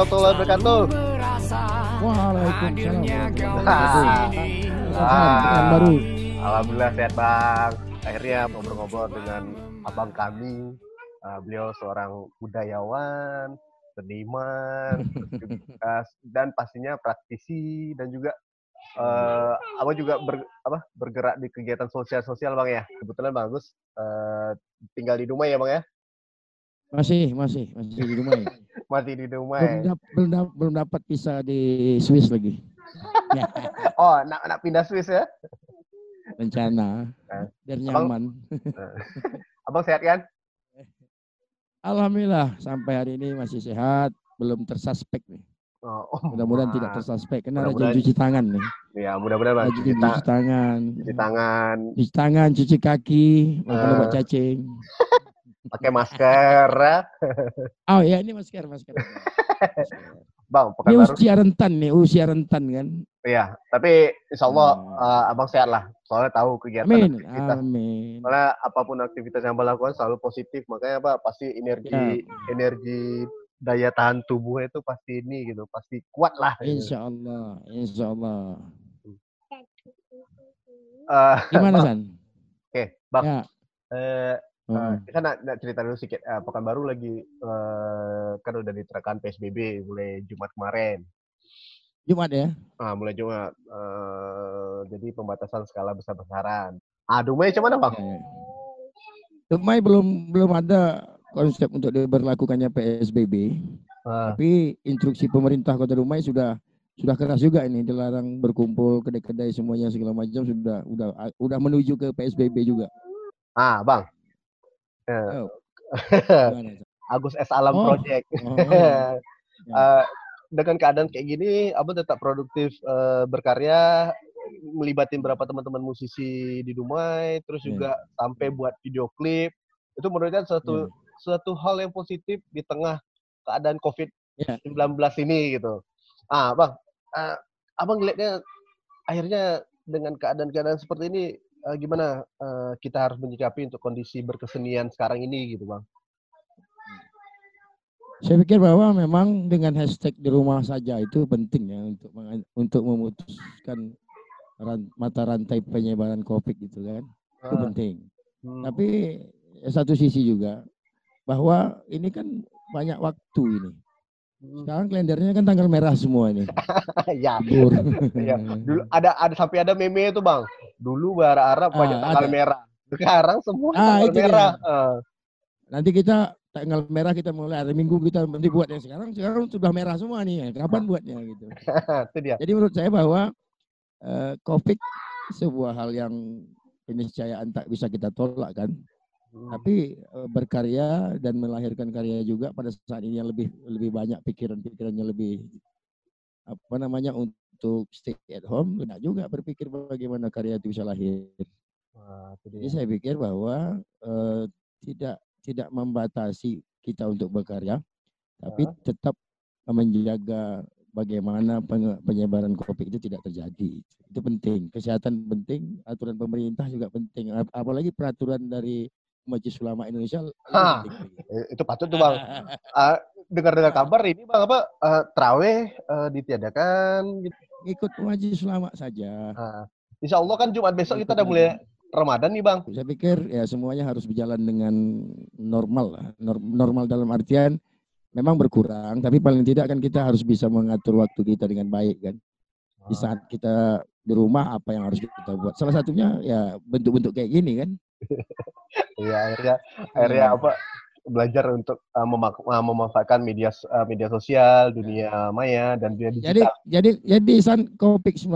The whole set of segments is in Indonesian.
warahmatullahi wabarakatuh. Waalaikumsalam. Ah. baru. Alhamdulillah sehat bang. Akhirnya ngobrol-ngobrol dengan abang kami. Uh, beliau seorang budayawan, seniman, uh, dan pastinya praktisi dan juga uh, abang juga ber, apa, bergerak di kegiatan sosial-sosial bang ya. Kebetulan bagus uh, tinggal di Dumai ya bang ya. Masih, masih, masih di rumah. ya. Masih di Belum, Dumai. dap- belum, dap- belum dapat visa di Swiss lagi. Oh nak nak pindah Swiss ya? Rencana. Eh, Biar abang- nyaman. Abang sehat kan? Alhamdulillah sampai hari ini masih sehat. Belum tersuspek nih. Oh, oh, Mudah-mudahan tidak tersuspek. Karena rajin Mudah-mudahan. cuci tangan nih. Ya mudah-mudahan. Rajin Cuci, cuci tangan. cuci tangan, Cuci tangan, cuci kaki. Kalau Eh. buat cacing. Pakai masker. ya. Oh ya ini masker, masker. Bang, Ini baru. usia rentan nih, usia rentan kan. Iya, tapi insya Allah Hmm. eh, abang sehat lah. Soalnya tahu kegiatan Amin, aktivitas. amin. Soalnya apa pun aktivitas yang abang lakukan selalu positif. Makanya apa? Pasti energi Ya. energi daya tahan tubuhnya itu pasti ini gitu, pasti kuat lah. gitu. Insya Allah, insya Allah. Eh, Gimana Bang, San? Oke, bang. Ya. Eh, oh, eh, kita nak, nak cerita dulu sedikit. Eh, pekan baru lagi eh, kan udah diterapkan PSBB mulai Jumat kemarin. Jumat ya? Ah, mulai Jumat. Eh, jadi pembatasan skala besar-besaran. Ah, Dumai Bang? Ya, ya. Dumai belum belum ada konsep untuk diberlakukannya PSBB, Ah, tapi instruksi pemerintah Kota Dumai sudah sudah keras juga ini dilarang berkumpul kedai-kedai semuanya segala macam sudah udah udah menuju ke PSBB juga. ah, Bang. Oh. Agus S Alam Oh. Project. Oh, Eh, dengan keadaan kayak gini, Abang tetap produktif eh, berkarya, melibatin berapa teman-teman musisi di Dumai, terus Iya. juga sampai buat video klip. Itu menurutnya suatu suatu hal yang positif di tengah keadaan COVID-19 ini gitu. Ah, Bang, eh, Abang ngeliatnya akhirnya dengan keadaan-keadaan seperti ini eh, gimana eh, kita harus menyikapi untuk kondisi berkesenian sekarang ini gitu, Bang? Saya pikir bahwa memang dengan hashtag di rumah saja itu penting ya untuk untuk memutuskan ran- mata rantai penyebaran COVID gitu kan. Itu Ah, penting. hmm. Tapi eh, satu sisi juga bahwa ini kan banyak waktu ini. Hmm. Sekarang kalendernya kan tanggal merah semua ini. ya. Iya, dulu ada ada sampai ada meme itu bang. Dulu berharap banyak Ah, tanggal ada. merah. Sekarang semua Ah, tanggal merah. Ah, Nanti kita tanggal merah kita mulai hari Minggu kita nanti buat yang sekarang sekarang sudah merah semua nih. Kapan buatnya gitu. itu dia. Jadi menurut saya bahwa eh, COVID sebuah hal yang keniscayaan tak bisa kita tolak kan. Hmm. Tapi eh, berkarya dan melahirkan karya juga pada saat ini yang lebih lebih banyak pikiran-pikirannya lebih apa namanya untuk stay at home, tidak juga berpikir bagaimana karya itu bisa lahir. Wah, itu Jadi saya pikir bahwa eh, tidak tidak membatasi kita untuk berkarya, tapi Ah. tetap menjaga bagaimana penyebaran COVID itu tidak terjadi. Itu penting. Kesehatan penting, aturan pemerintah juga penting. Ap- Apalagi peraturan dari Majelis Ulama Indonesia lagi. Eh, Itu patut tuh bang. Ah, Dengar-dengar kabar ini bang apa? eh, Traweh eh, ditiadakan. Gitu. Ikut Majelis Ulama saja. Ah, Insya Allah kan Jumat besok kita udah mulai Ramadan nih bang. Saya pikir ya semuanya harus berjalan dengan normal lah. Normal dalam artian memang berkurang, tapi paling tidak kan kita harus bisa mengatur waktu kita dengan baik kan. Di saat kita di rumah apa yang harus kita buat. Salah satunya ya bentuk-bentuk kayak gini kan. Iya akhirnya akhirnya apa? Belajar untuk eh, memak- eh, memanfaatkan media eh, media sosial, dunia maya dan dunia Jadi digital. jadi jadi san COVID-19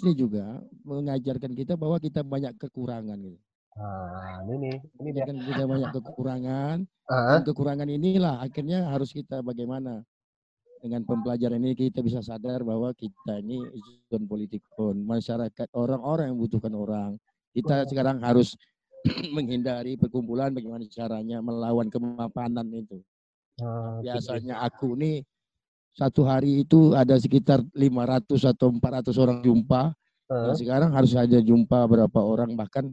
ini juga mengajarkan kita bahwa kita banyak kekurangan gitu. Nah, ini nih, ini dia. Kan kita banyak kekurangan Ah, Dan kekurangan inilah akhirnya harus kita bagaimana dengan pembelajaran ini kita bisa sadar bahwa kita ini zon politikon masyarakat orang-orang yang membutuhkan orang. Kita sekarang harus menghindari perkumpulan bagaimana caranya melawan kemapanan itu. ah, itu. Biasanya aku nih satu hari itu ada sekitar 500 atau 400 orang jumpa. Ah, Nah, sekarang harus saja jumpa berapa orang bahkan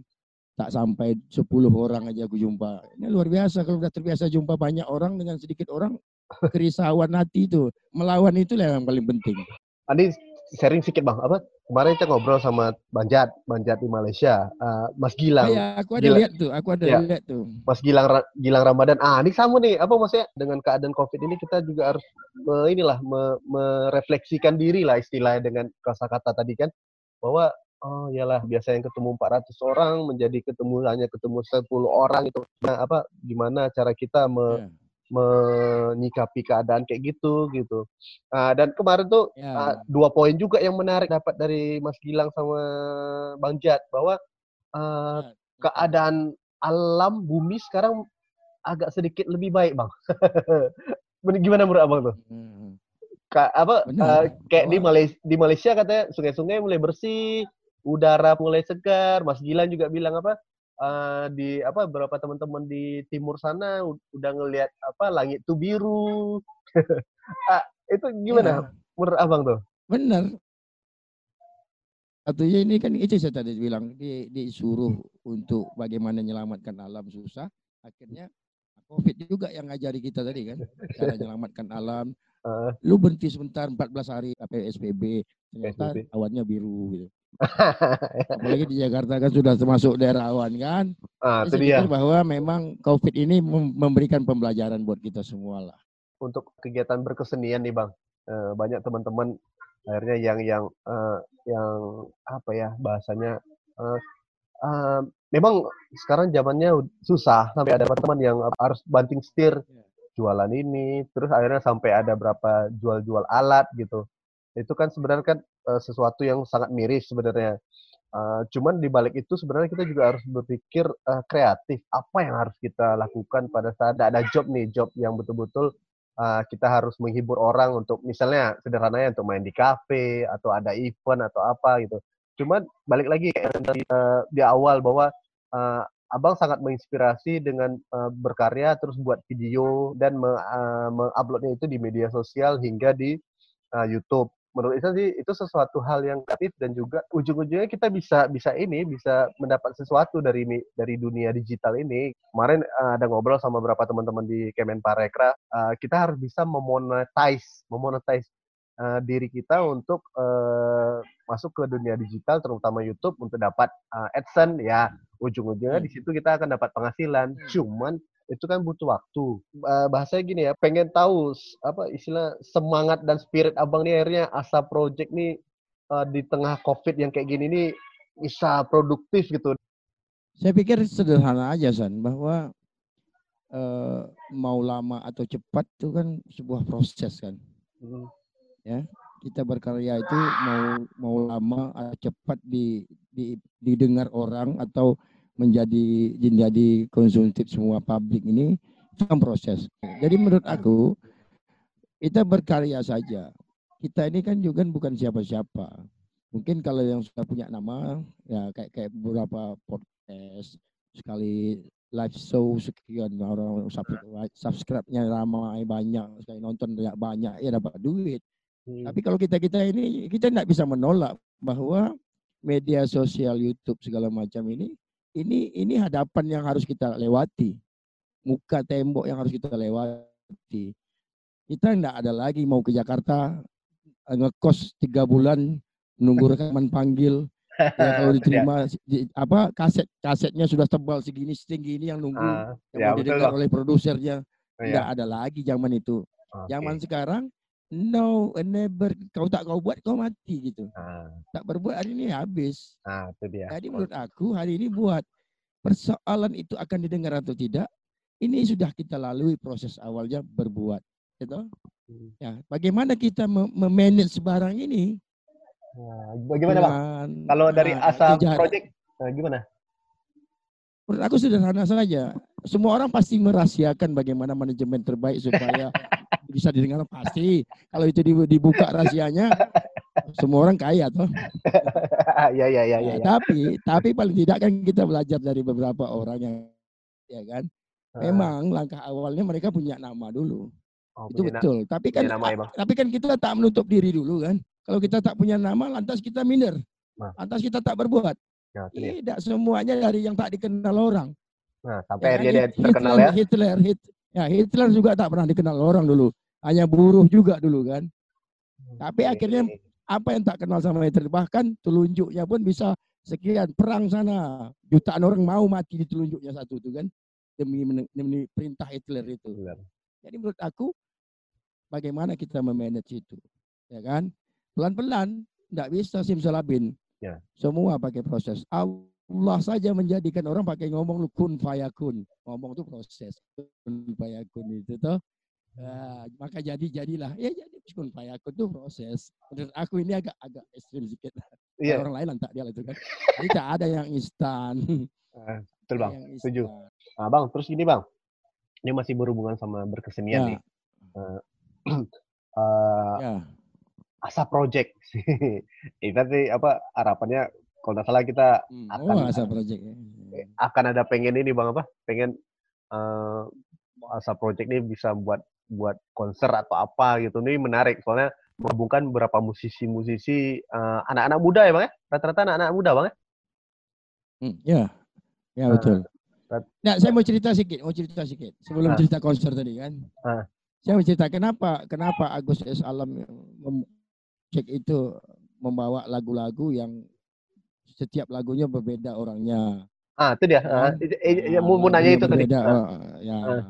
tak sampai 10 orang aja aku jumpa. Ini luar biasa kalau udah terbiasa jumpa banyak orang dengan sedikit orang kerisauan hati itu melawan itulah yang paling penting. Andi sharing sedikit bang, apa kemarin kita ngobrol sama Banjat, Banjat di Malaysia, uh, Mas Gilang. Oh, ya, aku ada Gilang. lihat tuh, aku ada Ya. lihat tuh. Mas Gilang Ra- Gilang Ramadan. Ah, ini sama nih. Apa maksudnya dengan keadaan Covid ini kita juga harus me- inilah me- merefleksikan diri lah istilahnya dengan kata-kata tadi kan bahwa oh iyalah biasa yang ketemu 400 orang menjadi ketemu hanya ketemu 10 orang itu nah, apa gimana cara kita me- Ya. Menyikapi keadaan kayak gitu gitu. Ah, dan kemarin tuh Ya. ah, dua poin juga yang menarik dapat dari Mas Gilang sama Bang Jat bahwa ah, Ya. keadaan alam bumi sekarang agak sedikit lebih baik bang. Gimana menurut abang tuh? Hmm. Ka, apa eh, kayak di Bahwa- Malaysia, di Malaysia katanya sungai-sungai mulai bersih, udara mulai segar. Mas Gilang juga bilang apa eh, di apa beberapa teman-teman di timur sana udah ngelihat apa langit tuh biru. Ah, itu gimana Ya. menurut abang tuh? Benar. Satunya ini kan itu saya tadi bilang di, disuruh untuk bagaimana menyelamatkan alam susah. Akhirnya COVID juga yang ngajari kita tadi kan cara menyelamatkan alam. Eh, Lu berhenti sebentar 14 hari PSBB ternyata PSBB. awannya biru gitu. Apalagi di Jakarta kan sudah termasuk daerah awan kan. ah, itu dia. bahwa memang COVID ini mem- memberikan pembelajaran buat kita semua lah. untuk kegiatan berkesenian nih bang Eh, banyak teman-teman akhirnya yang yang eh, yang apa ya bahasanya eh, memang sekarang zamannya susah sampai ada teman-teman yang harus banting setir Iya. jualan ini terus akhirnya sampai ada berapa jual-jual alat gitu itu kan sebenarnya kan eh, sesuatu yang sangat miris sebenarnya Eh, cuman di balik itu sebenarnya kita juga harus berpikir eh, kreatif apa yang harus kita lakukan pada saat ada job nih job yang betul-betul uh, kita harus menghibur orang untuk misalnya sederhananya untuk main di kafe atau ada event atau apa gitu. Cuman balik lagi uh, di awal bahwa uh, abang sangat menginspirasi dengan uh, berkarya terus buat video dan me, uh, menguploadnya itu di media sosial hingga di uh, YouTube. Menurut saya sih itu sesuatu hal yang kreatif dan juga ujung-ujungnya kita bisa bisa ini bisa mendapat sesuatu dari dari dunia digital ini. Kemarin uh, ada ngobrol sama beberapa teman-teman di Kemenparekraf uh, kita harus bisa memonetize, memonetize uh, diri kita untuk uh, masuk ke dunia digital, terutama YouTube untuk dapat uh, AdSense. Ya, ujung-ujungnya Hmm. di situ kita akan dapat penghasilan. Hmm. Cuman itu kan butuh waktu. Uh, bahasanya gini ya, pengen tahu apa istilah semangat dan spirit abang nih akhirnya asa project nih uh, di tengah COVID yang kayak gini nih bisa produktif gitu. Saya pikir sederhana aja San bahwa eh, mau lama atau cepat itu kan sebuah proses kan. Hmm. Kita berkarya itu mau mau lama atau cepat di, di didengar orang atau menjadi menjadi konsumtif semua publik ini kan proses. Jadi menurut aku kita berkarya saja. Kita ini kan juga bukan siapa-siapa. Mungkin kalau yang sudah punya nama ya kayak kayak beberapa podcast sekali live show sekian orang subscribe- subscribe-nya ramai banyak sekali nonton banyak banyak ya dapat duit. Hmm. Tapi kalau kita kita ini kita tidak bisa menolak bahwa media sosial YouTube segala macam ini ini ini hadapan yang harus kita lewati, muka tembok yang harus kita lewati. Kita tidak ada lagi mau ke Jakarta eh, ngekos tiga bulan nunggu rekaman panggil ya kalau diterima di- apa kaset kasetnya sudah tebal segini setinggi ini yang nunggu Ah, yang ya didengar oleh produsernya tidak ada lagi zaman itu. Oke. Zaman sekarang no never kau tak kau buat kau mati gitu. Ah, Tak berbuat hari ini habis. ah, itu dia. Jadi menurut aku hari ini buat persoalan itu akan didengar atau tidak ini sudah kita lalui proses awalnya berbuat. Gitu. Ya, bagaimana kita mem- memanage barang ini? Nah, bagaimana bang? dengan, Kalau dari nah, asa itu jahat. project, nah, gimana? Menurut aku sederhana saja. Semua orang pasti merahasiakan bagaimana manajemen terbaik supaya bisa didengar pasti. Kalau itu dibu- dibuka rahasianya, semua orang kaya toh. ya ya ya ya. Nah, ya. Tapi tapi paling tidak kan kita belajar dari beberapa orang yang ya kan. Memang langkah awalnya mereka punya nama dulu. oh, itu betul. Tapi kan nama ya, tapi kan kita tak menutup diri dulu kan. Kalau kita tak punya nama lantas kita minder. Nah. Lantas kita tak berbuat. Nah. Tidak semuanya dari yang tak dikenal orang. Nah, Ya sampai akhirnya dia terkenal Hitler, ya. Hitler, Hit- ya Hitler juga tak pernah dikenal orang dulu. Hanya buruh juga dulu kan. Tapi akhirnya Oke. apa yang tak kenal sama Hitler bahkan telunjuknya pun bisa sekian perang sana jutaan orang mau mati di telunjuknya satu itu kan demi demi perintah Hitler itu. Benar. Jadi menurut aku bagaimana kita memanage itu, ya kan? Pelan-pelan, tidak bisa simsalabin. Ya. Semua pakai proses. Allah saja menjadikan orang pakai ngomong kun fayakun. Ngomong itu proses. Kun fayakun itu toh. Nah, maka jadi jadilah. Ya jadi kun fayakun itu proses. Menurut aku ini agak agak ekstrim sedikit. Iya, Orang lain tak dia itu kan. Jadi tak ada yang instan. Ah, betul bang. Setuju. instan. Ah, bang, terus gini bang, ini masih berhubungan sama berkesenian Ya, nih. Eh, eh, ya. Asa Project. Itu nanti apa harapannya kalau nggak salah kita Hmm, akan- Oh, asa project. akan ada pengen ini bang apa? Pengen eh, Asa Project ini bisa buat buat konser atau apa gitu. Ini menarik soalnya menghubungkan beberapa musisi-musisi eh, anak-anak muda ya bang ya? Rata-rata anak-anak muda bang ya? Hmm, ya, ya Ah, betul. tat- Nah, saya mau cerita sedikit, mau cerita sedikit sebelum Ah. cerita konser tadi kan. Ah. Saya mau cerita kenapa, kenapa Agus S Alam cek itu membawa lagu-lagu yang setiap lagunya berbeda orangnya. Ah itu dia. Ya. Ah, i- i- i- Ah, mau, nanya lagunya itu tadi. berbeda, Ah, oh, ya. Ah.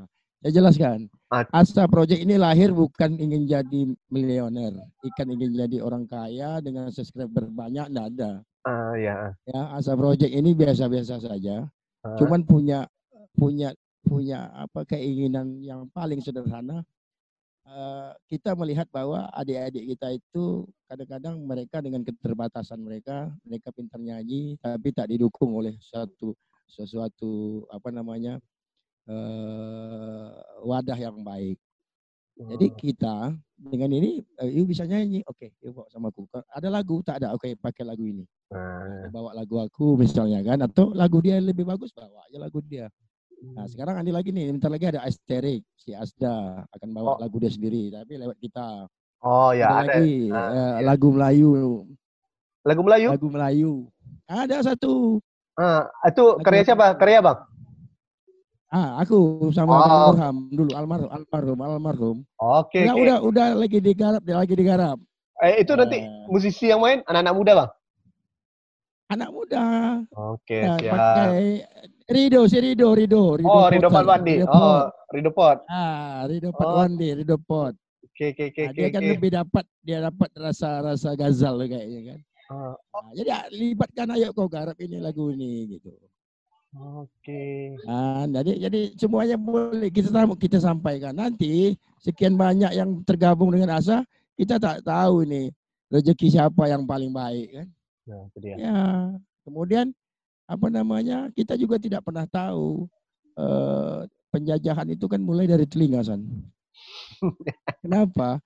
Saya jelaskan. Asta Project ini lahir bukan ingin jadi milioner, ikan ingin jadi orang kaya dengan subscriber banyak, enggak ada. ah, ya. Ya, Asa Project ini biasa-biasa saja. Ah, cuman punya punya punya apa keinginan yang paling sederhana Eh, kita melihat bahwa adik-adik kita itu kadang-kadang mereka dengan keterbatasan mereka mereka pintar nyanyi tapi tak didukung oleh suatu sesuatu apa namanya eh, wadah yang baik jadi hmm, kita dengan ini eh, you bisa nyanyi oke you bawa sama aku ada lagu tak ada oke pakai lagu ini ah, bawa lagu aku misalnya kan atau lagu dia lebih bagus bawa aja lagu dia Hmm. nah sekarang ada lagi nih bentar lagi ada Asterik si Asda akan bawa Oh. lagu dia sendiri tapi lewat kita Oh ya ada, ada. lagi Ah, eh, iya. lagu Melayu Lagu Melayu? lagu Melayu ada satu Ah, itu Lagu- karya siapa? Karya bang? Ah aku sama Oh. Burham dulu almarhum almarhum almarhum Oke. Udah, oke. udah udah lagi digarap dia lagi digarap Eh, itu nanti Eh. musisi yang main anak-anak muda bang? anak muda Oke ya, siap. pakai Rido si Rido Rido Oh Rido Palwandi. Rido Oh Pot. Rido Pot. ah Rido Oh. Patwandi Rido Pot Oke oke oke Nah, oke. dia kan oke. lebih dapat dia dapat rasa rasa gazal kayaknya kan. Ah, Nah, jadi ah, libatkan ayo kau garap ini lagu ini gitu. Oke. Nah, jadi jadi semuanya boleh kita sam- kita sampaikan nanti sekian banyak yang tergabung dengan Asa kita tak tahu nih rezeki siapa yang paling baik kan. Nah itu dia. Ya, kemudian apa namanya kita juga tidak pernah tahu eh, penjajahan itu kan mulai dari telinga san. Kenapa?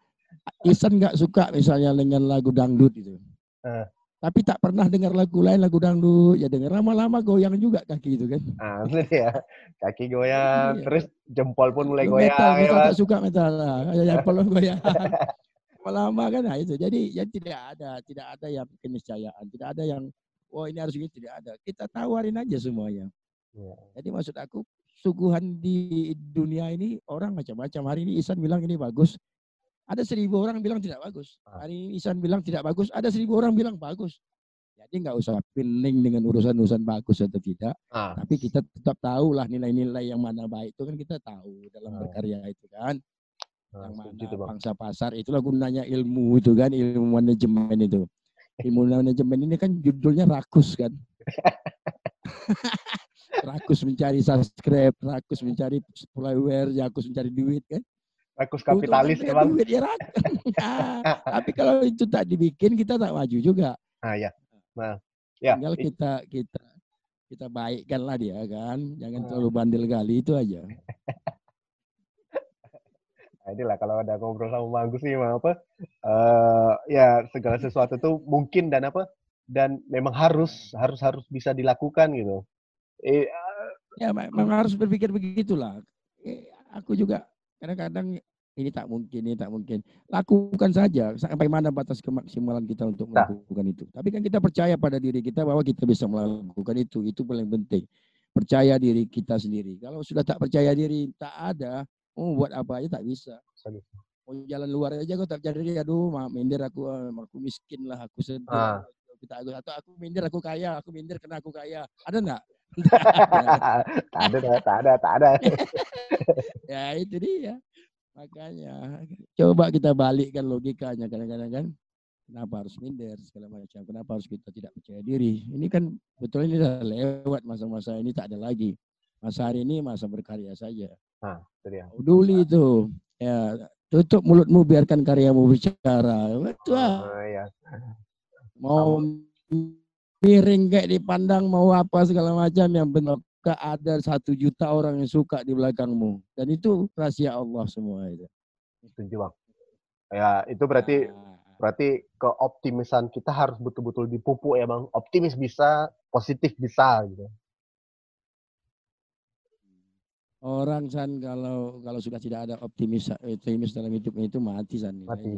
Isan nggak suka misalnya dengan lagu dangdut itu. Eh. Tapi tak pernah dengar lagu lain lagu dangdut, ya dengar lama-lama goyang juga kaki itu kan. Ah itu dia. Kaki goyang, Iya. terus jempol pun mulai Lu goyang. metal, ya, metal Bang? tak suka metal lah. Ya, ya kalau goyang. Lama-lama kan nah itu. Jadi ya tidak ada, tidak ada yang keniscayaan, tidak ada yang oh ini harus gitu, tidak ada. Kita tawarin aja semuanya. Iya. Jadi maksud aku suguhan di dunia ini orang macam-macam. Hari ini Isan bilang ini bagus. Ada seribu orang bilang tidak bagus. Ah. Hari ini Isan bilang tidak bagus. Ada seribu orang bilang bagus. Jadi nggak usah pining dengan urusan-urusan bagus atau tidak. Ah, Tapi kita tetap tahu lah nilai-nilai yang mana baik itu kan kita tahu dalam Ah. berkarya itu kan. ah, Yang mana bang. bangsa pasar itulah gunanya ilmu itu kan ilmu manajemen itu. Ilmu manajemen ini kan judulnya rakus kan. rakus mencari subscribe, rakus mencari follower, rakus mencari duit kan. Rakus kapitalis ya. Duit, ya. Nah, tapi kalau itu tak dibikin kita tak maju juga. Ah ya. Nah, ya. Tinggal kita kita kita baikkan lah dia kan. Jangan Ah. terlalu bandel kali itu aja. Nah, inilah kalau ada ngobrol sama Bang Agus nih memang apa eh ya segala sesuatu tuh mungkin dan apa dan memang harus harus harus bisa dilakukan gitu. Eh, Ya me- memang harus berpikir begitulah. Eh, aku juga kadang-kadang ini tak mungkin, ini tak mungkin. Lakukan saja sampai mana batas kemaksimalan kita untuk Nah. melakukan itu. Tapi kan kita percaya pada diri kita bahwa kita bisa melakukan itu. Itu paling penting. Percaya diri kita sendiri. Kalau sudah tak percaya diri, tak ada, mau buat apa aja tak bisa. Mau jalan luar aja kau tak percaya diri, aduh, minder aku, ah, aku miskin lah, aku sedih. Ah. Kita aku atau aku minder aku kaya, aku minder karena aku kaya. Ada enggak? Tak ada, tak ada, tak ada. ya itu dia. Makanya coba kita balikkan logikanya kadang-kadang kan. Kenapa harus minder segala macam? Kenapa harus kita tidak percaya diri? Ini kan betul ini sudah lewat masa-masa ini tak ada lagi. Masa hari ini masa berkarya saja. Nah, itu dia. Peduli itu. Ya, tutup mulutmu biarkan karyamu bicara. Betul. ah. Oh, iya. Mau miring kayak dipandang mau apa segala macam yang benar ada satu juta orang yang suka di belakangmu dan itu rahasia Allah semua itu. Setuju, Bang. Ya, itu berarti Nah, berarti keoptimisan kita harus betul-betul dipupuk ya, Bang. Optimis bisa, positif bisa gitu. orang san kalau kalau sudah tidak ada optimis optimis dalam hidupnya itu mati san. Mati.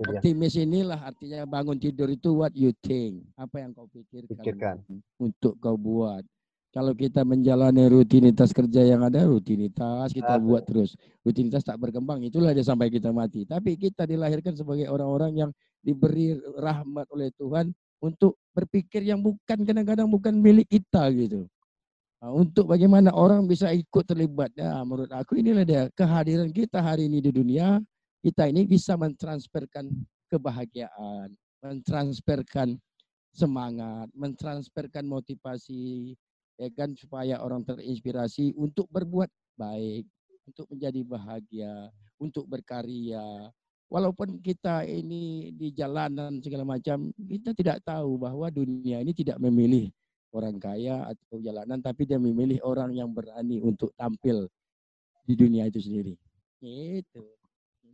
Optimis inilah artinya bangun tidur itu what you think, apa yang kau pikirkan, Pikirkan. untuk kau buat. Kalau kita menjalani rutinitas kerja yang ada, rutinitas kita Betul. buat terus. Rutinitas tak berkembang, itulah dia sampai kita mati. Tapi kita dilahirkan sebagai orang-orang yang diberi rahmat oleh Tuhan untuk berpikir yang bukan kadang-kadang bukan milik kita gitu. Nah, untuk bagaimana orang bisa ikut terlibat. Ya, menurut aku inilah dia kehadiran kita hari ini di dunia. Kita ini bisa mentransferkan kebahagiaan, mentransferkan semangat, mentransferkan motivasi, ya kan supaya orang terinspirasi untuk berbuat baik, untuk menjadi bahagia, untuk berkarya. Walaupun kita ini di jalanan segala macam, kita tidak tahu bahwa dunia ini tidak memilih orang kaya atau jalanan, tapi dia memilih orang yang berani untuk tampil di dunia itu sendiri. Itu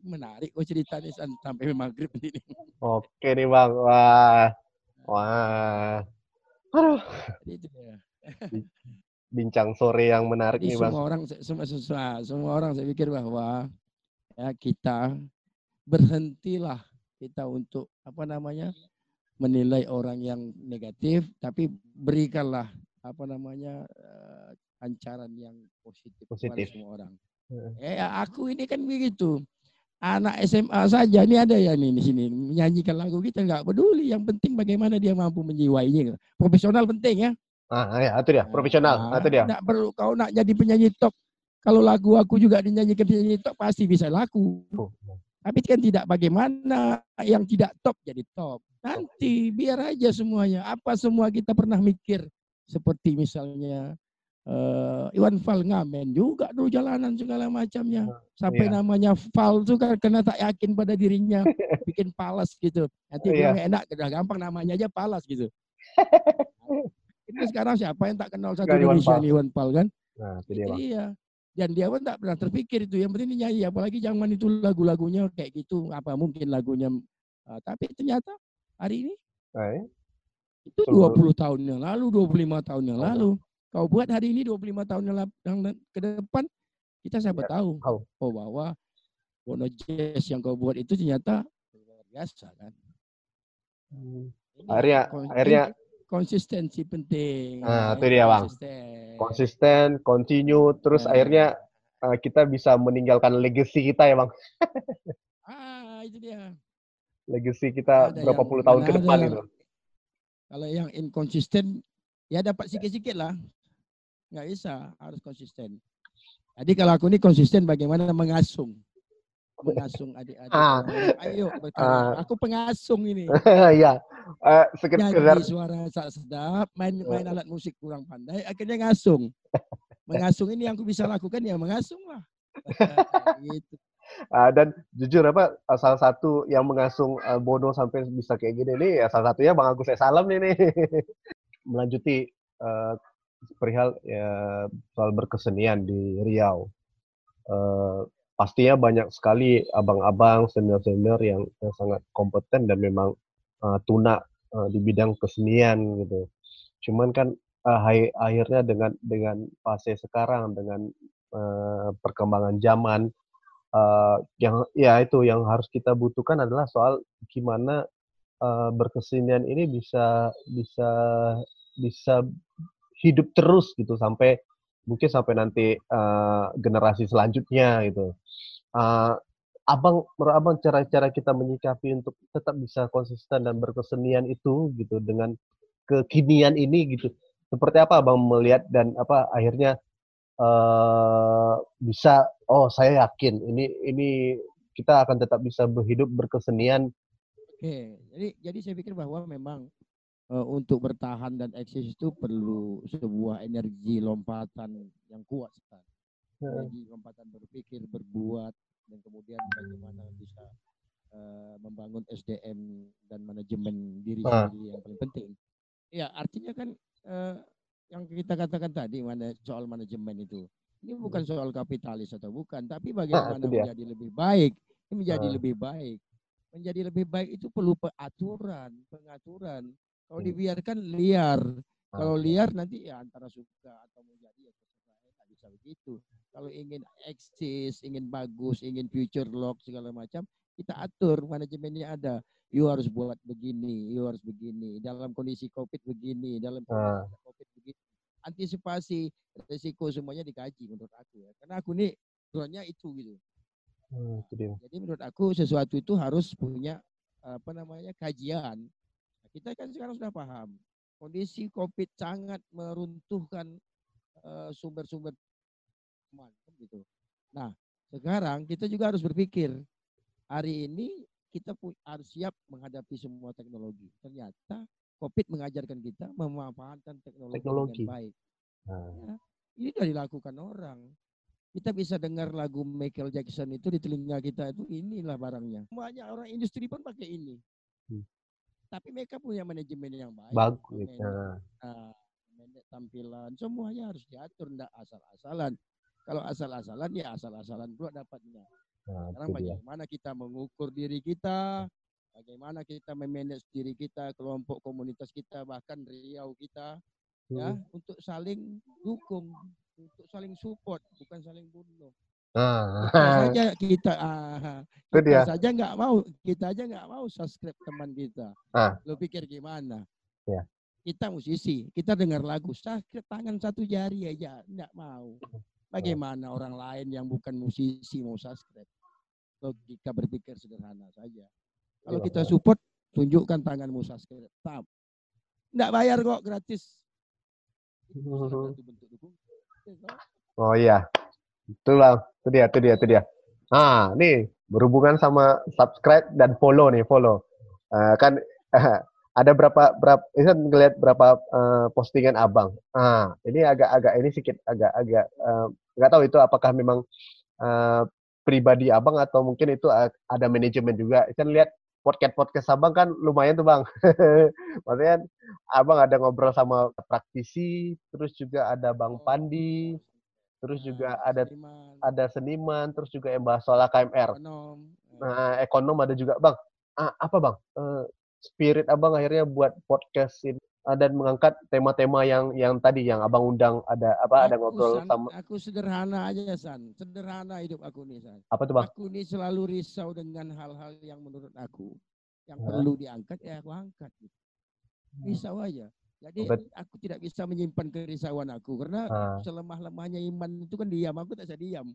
menarik kok cerita nih San, sampai maghrib ini. Oke nih, Bang. Wah. Wah. Aduh, itu dia. bincang sore yang menarik Jadi nih, Bang. semua orang semua, semua, semua orang saya pikir bahwa ya kita berhentilah kita untuk apa namanya menilai orang yang negatif tapi berikanlah apa namanya eh, pancaran yang positif, kepada Positif. semua orang. Ya aku ini kan begitu. Anak SMA saja ini ada ya nih di sini menyanyikan lagu kita nggak peduli. Yang penting bagaimana dia mampu menjiwainya. Profesional penting ya. Ah, ya, itu dia, profesional. Ah, itu dia. Nggak perlu kau nak jadi penyanyi top. Kalau lagu aku juga dinyanyikan penyanyi top pasti bisa laku. Tuh. Tapi kan tidak bagaimana yang tidak top jadi top. Nanti biar aja semuanya. Apa semua kita pernah mikir seperti misalnya eh Iwan Fal ngamen juga dulu jalanan segala macamnya. Sampai Iya. namanya Fal itu kan karena tak yakin pada dirinya bikin palas gitu. Nanti Iya. enak, udah gampang namanya aja palas gitu. Ini sekarang siapa yang tak kenal satu Iwan Indonesia Fals. nih Iwan Fal kan? Nah, itu dia, Bang. dia. Dan dia pun tak pernah terpikir itu. Yang penting nyanyi. Apalagi zaman itu lagu-lagunya kayak gitu. Apa mungkin lagunya. ah, tapi ternyata hari ini Eh, itu Betul, 20 tahun yang lalu, 25 tahun yang lalu. Kau buat hari ini 25 tahun yang, ke depan, kita siapa Ya, tahu. Oh bahwa Bono Jazz yang kau buat itu ternyata luar biasa kan. Hmm. Akhirnya- akhirnya- konsistensi penting. Nah, itu Ini dia, Bang. konsisten. konsisten, continue, terus Ya. akhirnya eh, kita bisa meninggalkan legacy kita ya, Bang. Ah, itu dia. Legacy kita Ada berapa puluh tahun ke depan ada- itu. Kalau yang inkonsisten, ya dapat sikit-sikit lah. Nggak bisa, harus konsisten. Jadi kalau aku ini konsisten bagaimana mengasung. Mengasung adik-adik. Ah. Ayo berkarya. Aku pengasung ini. Iya. Eh, sekedar suara tak sedap, main main alat musik kurang pandai, akhirnya ngasung. Mengasung ini yang aku bisa lakukan ya mengasung lah. gitu. Ah, dan jujur apa eh, salah satu yang mengasung eh, Bono sampai bisa kayak gini nih ya salah satunya Bang Agus. Salam nih nih. Melanjuti eh, perihal ya, soal berkesenian di Riau. Eh, pastinya banyak sekali abang-abang senior-senior yang, yang sangat kompeten dan memang eh, tuna eh, di bidang kesenian gitu. Cuman kan hai- akhirnya dengan dengan fase sekarang dengan eh, perkembangan zaman uh, yang ya itu yang harus kita butuhkan adalah soal gimana uh, berkesenian ini bisa bisa bisa hidup terus gitu sampai mungkin sampai nanti uh, generasi selanjutnya gitu. Uh, abang, menurut abang cara-cara kita menyikapi untuk tetap bisa konsisten dan berkesenian itu gitu dengan kekinian ini gitu. Seperti apa abang melihat dan apa akhirnya uh, bisa oh saya yakin ini ini kita akan tetap bisa berhidup berkesenian. Oke, jadi jadi saya pikir bahwa memang untuk bertahan dan eksis itu perlu sebuah energi lompatan yang kuat sekali. Energi lompatan berpikir, berbuat, dan kemudian bagaimana bisa uh, membangun SDM dan manajemen diri uh. sendiri yang paling penting. Ya, artinya kan uh, yang kita katakan tadi mana soal manajemen itu. Ini bukan hmm. soal kapitalis atau bukan, tapi ah, bagaimana nah, menjadi lebih baik. Ini menjadi uh. lebih baik. Menjadi lebih baik itu perlu pengaturan, pengaturan. Kalau hmm. dibiarkan liar, kalau liar nanti ya antara suka atau menjadi ya terserah, bisa begitu. Kalau ingin eksis, ingin bagus, ingin future lock segala macam, kita atur manajemennya ada you harus buat begini, you harus begini. Dalam kondisi COVID begini, dalam kondisi uh. COVID begini. Antisipasi resiko semuanya dikaji menurut aku ya. Karena aku nih drone itu gitu. Hmm, Jadi menurut aku sesuatu itu harus punya apa namanya kajian. Kita kan sekarang sudah paham kondisi COVID sangat meruntuhkan uh, sumber-sumber gitu. Nah, sekarang kita juga harus berpikir hari ini kita harus siap menghadapi semua teknologi. Ternyata COVID mengajarkan kita memanfaatkan teknologi, teknologi. dengan baik. Nah. Ya, ini sudah dilakukan orang. Kita bisa dengar lagu Michael Jackson itu di telinga kita itu inilah barangnya. Banyak orang industri pun pakai ini. Hmm. Tapi mereka punya manajemen yang baik. Bagus. Ya. Nah, tampilan semuanya harus diatur, tidak asal-asalan. Kalau asal-asalan ya asal-asalan pula dapatnya. Nah, Sekarang bagaimana kita mengukur diri kita, bagaimana kita memanage diri kita, kelompok komunitas kita, bahkan Riau kita, ya, hmm. ya, untuk saling dukung, untuk saling support, bukan saling bunuh. Ah. Saja kita, ah, kita dia. saja nggak mau, kita aja nggak mau subscribe teman kita. Ah. Lo pikir gimana? Ya. Kita musisi, kita dengar lagu, subscribe tangan satu jari aja, nggak mau. Bagaimana orang lain yang bukan musisi mau subscribe? logika berpikir sederhana saja. Kalau iya, kita support, tunjukkan tanganmu subscribe. Tap. Enggak bayar kok, gratis. Oh iya. Itu lah, itu dia, itu dia, itu dia. Ah, nih berhubungan sama subscribe dan follow nih, follow. Uh, kan uh, ada berapa berapa ini kan ngeliat berapa uh, postingan abang. Ah, ini agak-agak ini sedikit agak-agak nggak uh, tahu itu apakah memang uh, pribadi abang atau mungkin itu ada manajemen juga. Kan lihat podcast-podcast abang kan lumayan tuh bang. Maksudnya abang ada ngobrol sama praktisi, terus juga ada bang Pandi, terus juga ada ada seniman, terus juga yang bahas soal KMR. Nah, ekonom ada juga bang. Ah, apa bang? Uh, spirit abang akhirnya buat podcast ini Ah, dan mengangkat tema-tema yang yang tadi yang abang undang ada apa aku, ada ngobrol san, sama aku sederhana aja san sederhana hidup aku nih san apa tuh bang aku nih selalu risau dengan hal-hal yang menurut aku yang hmm. perlu diangkat ya aku angkat gitu. Hmm. risau aja jadi Bet. aku tidak bisa menyimpan kerisauan aku karena hmm. selemah-lemahnya iman itu kan diam aku tak bisa diam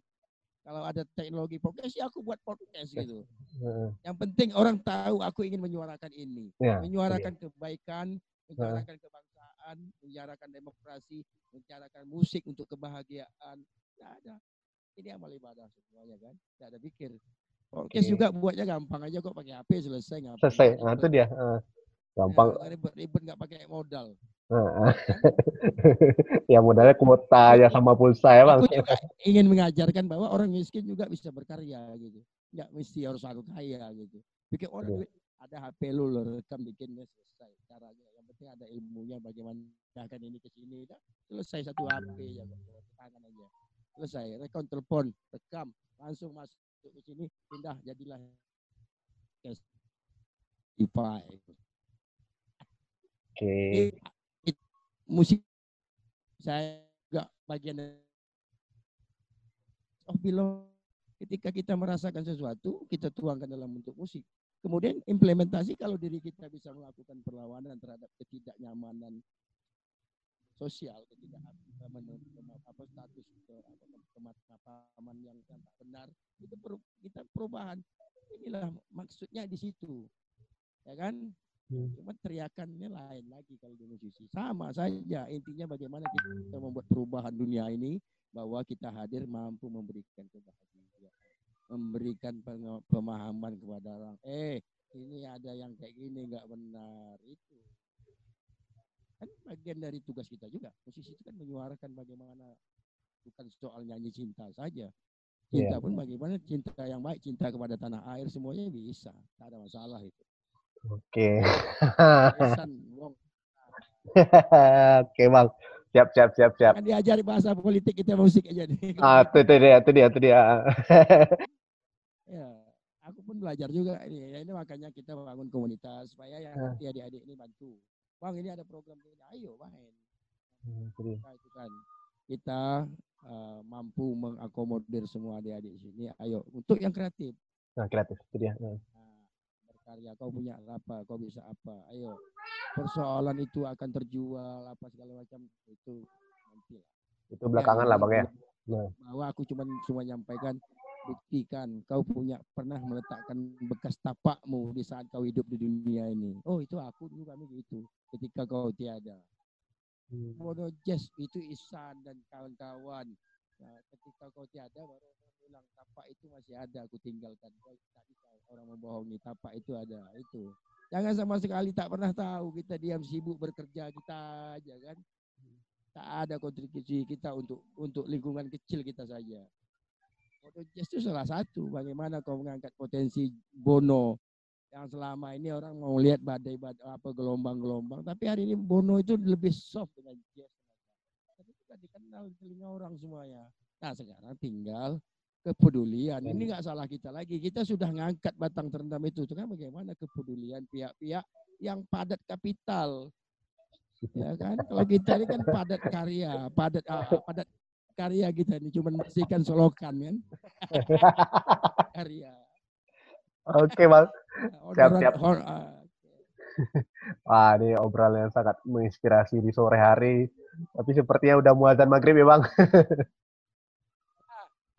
kalau ada teknologi podcast ya aku buat podcast gitu. Hmm. Yang penting orang tahu aku ingin menyuarakan ini, ya, menyuarakan ya. kebaikan, menyuarakan kebangsaan, menyuarakan demokrasi, menyuarakan musik untuk kebahagiaan. Tidak ada. Ini amal ibadah semuanya kan. Tidak ada pikir. Podcast okay. juga buatnya gampang aja kok pakai HP selesai ngapain. Selesai. Nah, itu dia. Uh, gampang. Ya, ribet-ribet nggak pakai modal. ya modalnya kuota ya sama pulsa ya bang. Aku juga ingin mengajarkan bahwa orang miskin juga bisa berkarya gitu. Nggak mesti harus aku kaya gitu. Bikin orang yeah. ada HP lu lo rekam bikinnya selesai caranya penting ada ilmunya bagaimana akan ini ke sini selesai satu HP ya tangan aja selesai rekon telepon rekam langsung masuk ke sini pindah jadilah IPA Oke. Okay. musik saya juga bagian oh film Ketika kita merasakan sesuatu, kita tuangkan dalam bentuk musik. Kemudian implementasi kalau diri kita bisa melakukan perlawanan terhadap ketidaknyamanan sosial, ketika apa status kemapaman yang tak benar, itu kita perubahan. Inilah maksudnya di situ, ya kan? Hmm. Cuma teriakannya lain lagi kalau di musisi. Sama saja, intinya bagaimana kita membuat perubahan dunia ini bahwa kita hadir mampu memberikan kebahagiaan, memberikan pemahaman kepada orang. Eh, ini ada yang kayak gini nggak benar itu kan bagian dari tugas kita juga. Musisi itu kan menyuarakan bagaimana bukan soal nyanyi cinta saja. Cinta yeah. pun bagaimana cinta yang baik, cinta kepada tanah air semuanya bisa. Tak ada masalah itu. Oke. Oke, Bang. Siap, siap, siap, siap. Kan diajari bahasa politik kita musik aja nih. Ah, itu, itu dia, itu dia, itu dia. ya, aku pun belajar juga ini. Ya, ini makanya kita bangun komunitas supaya ya adik-adik ini bantu. Bang, ini ada program ini. Ayo main. Hmm, nah, itu kan kita uh, mampu mengakomodir semua adik-adik sini. Ayo untuk yang kreatif. Nah, kreatif itu dia. Nah karya kau punya apa kau bisa apa. Ayo persoalan itu akan terjual apa segala macam itu nanti lah. Itu belakangan ya, lah bang ya? Nah. bahwa aku cuma cuma nyampaikan buktikan kau punya pernah meletakkan bekas tapakmu di saat kau hidup di dunia ini. Oh itu aku dulu kami gitu ketika kau tiada. Hmm. Mono Jazz itu Isan dan kawan-kawan nah, ketika kau tiada baru bilang tapak itu masih ada aku tinggalkan. Kau tak bisa orang membohongi tapak itu ada. Itu. Jangan sama sekali tak pernah tahu kita diam sibuk bekerja kita aja kan. Tak ada kontribusi kita untuk untuk lingkungan kecil kita saja. Photogest itu salah satu bagaimana kau mengangkat potensi Bono. Yang selama ini orang mau lihat badai badai apa gelombang-gelombang tapi hari ini Bono itu lebih soft dengan jazz dikenal di telinga orang semuanya nah sekarang tinggal kepedulian. Ini nggak salah kita lagi. Kita sudah ngangkat batang terendam itu. Itu kan bagaimana kepedulian pihak-pihak yang padat kapital. Ya kan? Kalau kita ini kan padat karya, padat uh, padat karya kita ini cuma bersihkan solokan kan. karya. Oke, Bang. Siap, siap. Wah, ini obrolan yang sangat menginspirasi di sore hari. Tapi sepertinya udah muazan maghrib ya, Bang.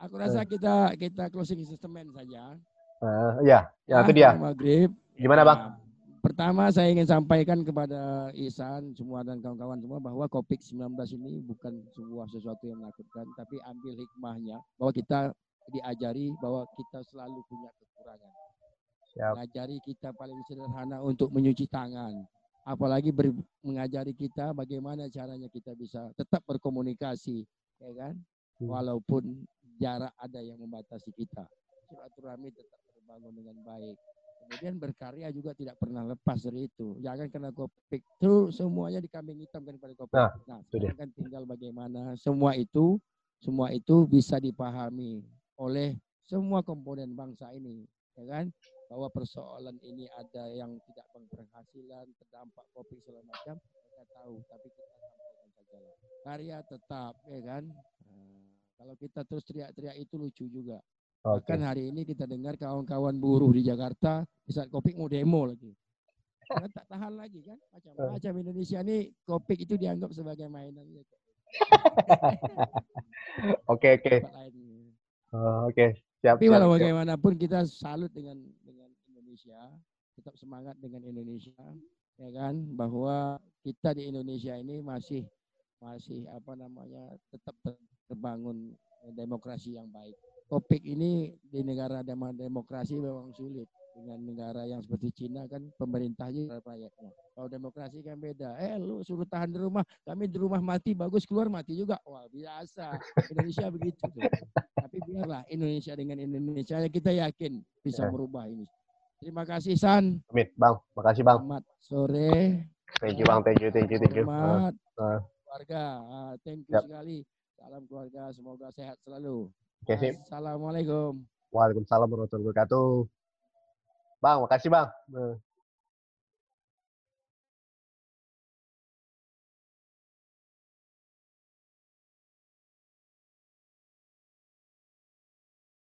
Aku rasa kita kita closing sistem saja. Uh, ya, ya, itu dia. Maghrib. Gimana, Bang? Nah, pertama saya ingin sampaikan kepada Isan semua dan kawan-kawan semua bahwa COVID-19 ini bukan sebuah sesuatu yang menakutkan, tapi ambil hikmahnya bahwa kita diajari bahwa kita selalu punya kekurangan. Siap. Mengajari kita paling sederhana untuk mencuci tangan. Apalagi ber, mengajari kita bagaimana caranya kita bisa tetap berkomunikasi, ya kan? Hmm. Walaupun jarak ada yang membatasi kita. Silaturahmi tetap terbangun dengan baik. Kemudian berkarya juga tidak pernah lepas dari itu. Jangan kena kopik. Itu semuanya dikambing hitamkan pada kopik. Nah, nah sekarang kan tinggal bagaimana semua itu semua itu bisa dipahami oleh semua komponen bangsa ini, ya kan? Bahwa persoalan ini ada yang tidak berpenghasilan, terdampak kopik segala macam, kita tahu, tapi kita sampaikan saja. Karya tetap, ya kan? Kalau kita terus teriak-teriak itu lucu juga. Okay. Bahkan hari ini kita dengar kawan-kawan buruh di Jakarta di saat Kopik mau demo lagi. Karena tak tahan lagi kan. Macam-macam Indonesia ini Kopik itu dianggap sebagai mainan. Oke oke. Oh, oke siap. Tapi walau bagaimanapun kita salut dengan dengan Indonesia, tetap semangat dengan Indonesia, ya kan? Bahwa kita di Indonesia ini masih masih apa namanya tetap terbangun demokrasi yang baik. Topik ini di negara demokrasi memang sulit dengan negara yang seperti Cina kan pemerintahnya rakyatnya. Kalau demokrasi kan beda. Eh lu suruh tahan di rumah, kami di rumah mati bagus keluar mati juga. Wah biasa. Indonesia begitu tuh. Tapi biarlah Indonesia dengan Indonesia kita yakin bisa ya. merubah ini. Terima kasih San. Amin, Bang. Makasih Bang. Selamat sore. Thank you Bang, thank you, thank you, thank you. Selamat. Uh, keluarga, uh, thank you yep. sekali. Salam keluarga, semoga sehat selalu. Sip. Assalamualaikum. Waalaikumsalam warahmatullahi wabarakatuh. Bang, makasih Bang.